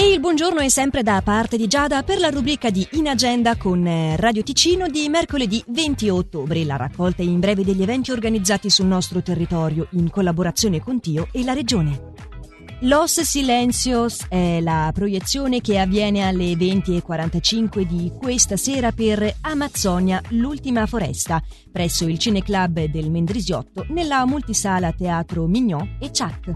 E il buongiorno è sempre da parte di Giada per la rubrica di In Agenda con eh, Radio Ticino di mercoledì 20 ottobre, la raccolta in breve degli eventi organizzati sul nostro territorio in collaborazione con Tio e la Regione. Los Silencios è la proiezione che avviene alle 20.45 di questa sera per Amazzonia, l'ultima foresta, presso il Cineclub del Mendrisiotto, nella multisala Teatro Mignon e Ciac.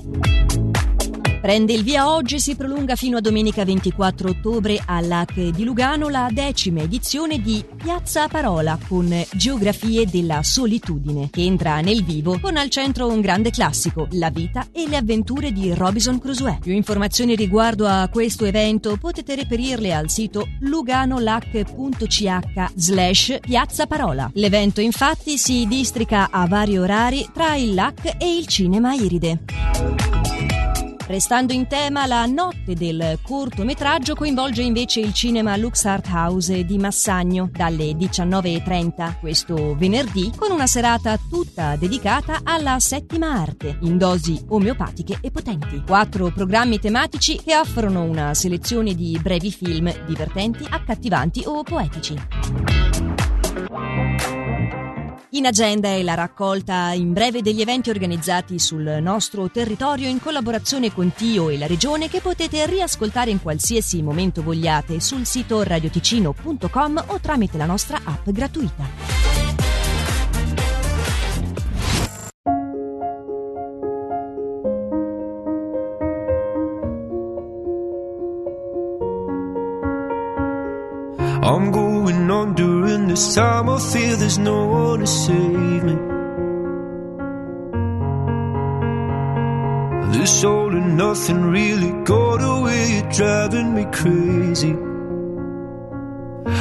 Prende il via oggi e si prolunga fino a domenica 24 ottobre all'AC di Lugano la decima edizione di Piazza Parola con Geografie della solitudine, che entra nel vivo con al centro un grande classico, la vita e le avventure di Robinson Crusoe. Più informazioni riguardo a questo evento potete reperirle al sito luganolac.ch slash Piazza Parola. L'evento infatti si districa a vari orari tra il LAC e il Cinema Iride. Restando in tema, la notte del cortometraggio coinvolge invece il cinema Lux Art House di Massagno dalle 19.30 questo venerdì con una serata tutta dedicata alla settima arte in dosi omeopatiche e potenti. Quattro programmi tematici che offrono una selezione di brevi film divertenti, accattivanti o poetici. In agenda è la raccolta in breve degli eventi organizzati sul nostro territorio in collaborazione con Tio e la Regione che potete riascoltare in qualsiasi momento vogliate sul sito radioticino.com o tramite la nostra app gratuita. I'm going on during this time. I feel there's no one to save me. This all and nothing really got away, you're driving me crazy.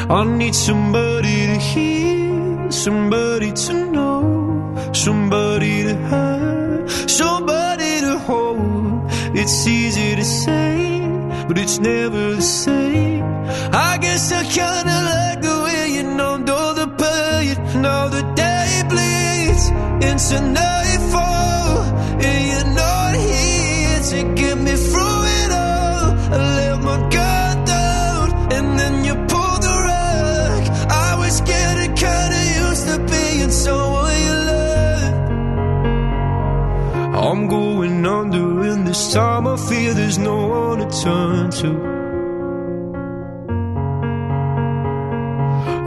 I need somebody to hear, somebody to know, somebody to have, somebody to hold. It's easy to say but it's never the same. I guess I kinda like into nightfall, and you're not here to get me through it all. I let my guard down, and then you pulled the rug. I was getting kinda used to being someone you loved. I'm going under and this time I fear there's no one to turn to.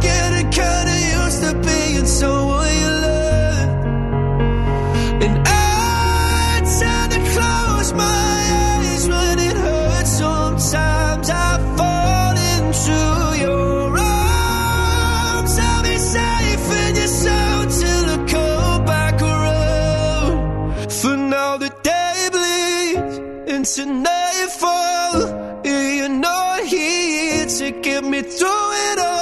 Getting kinda used to being someone you and I tend to close my eyes when it hurts. Sometimes I fall into your arms. I'll be safe in your soul till I come back around. For now the day bleeds. You're not here to get me through it all.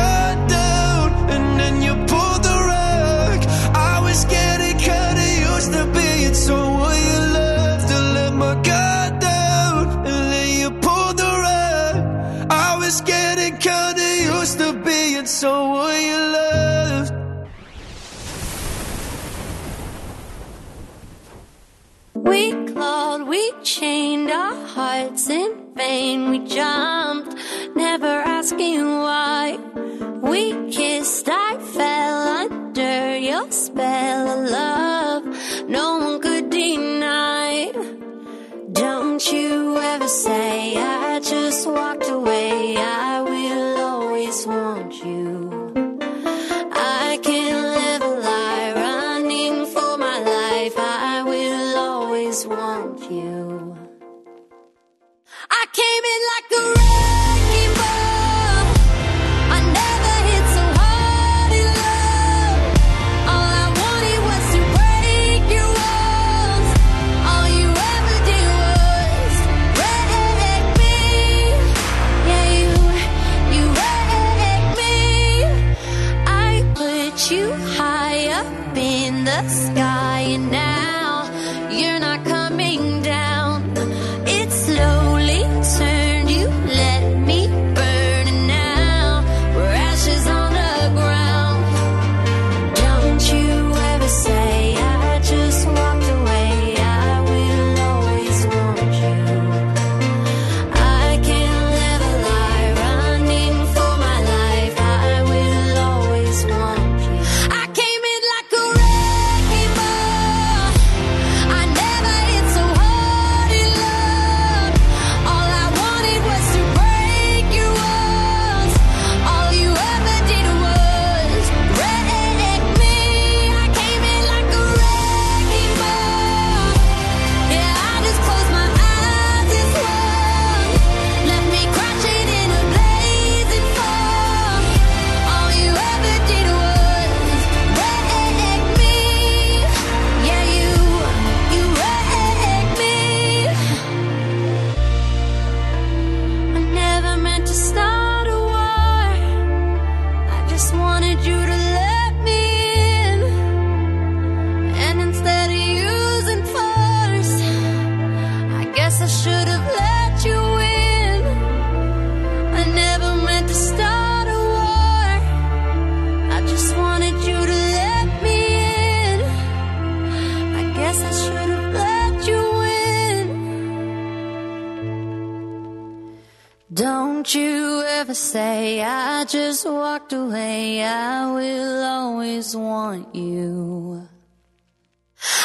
chained our hearts in vain. We jumped, never asking why. We kissed, I fell under your spell of love no one could deny. Don't you ever say I just walked away. Don't you ever say I just walked away. I will always want you.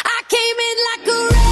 I came in like a wreck.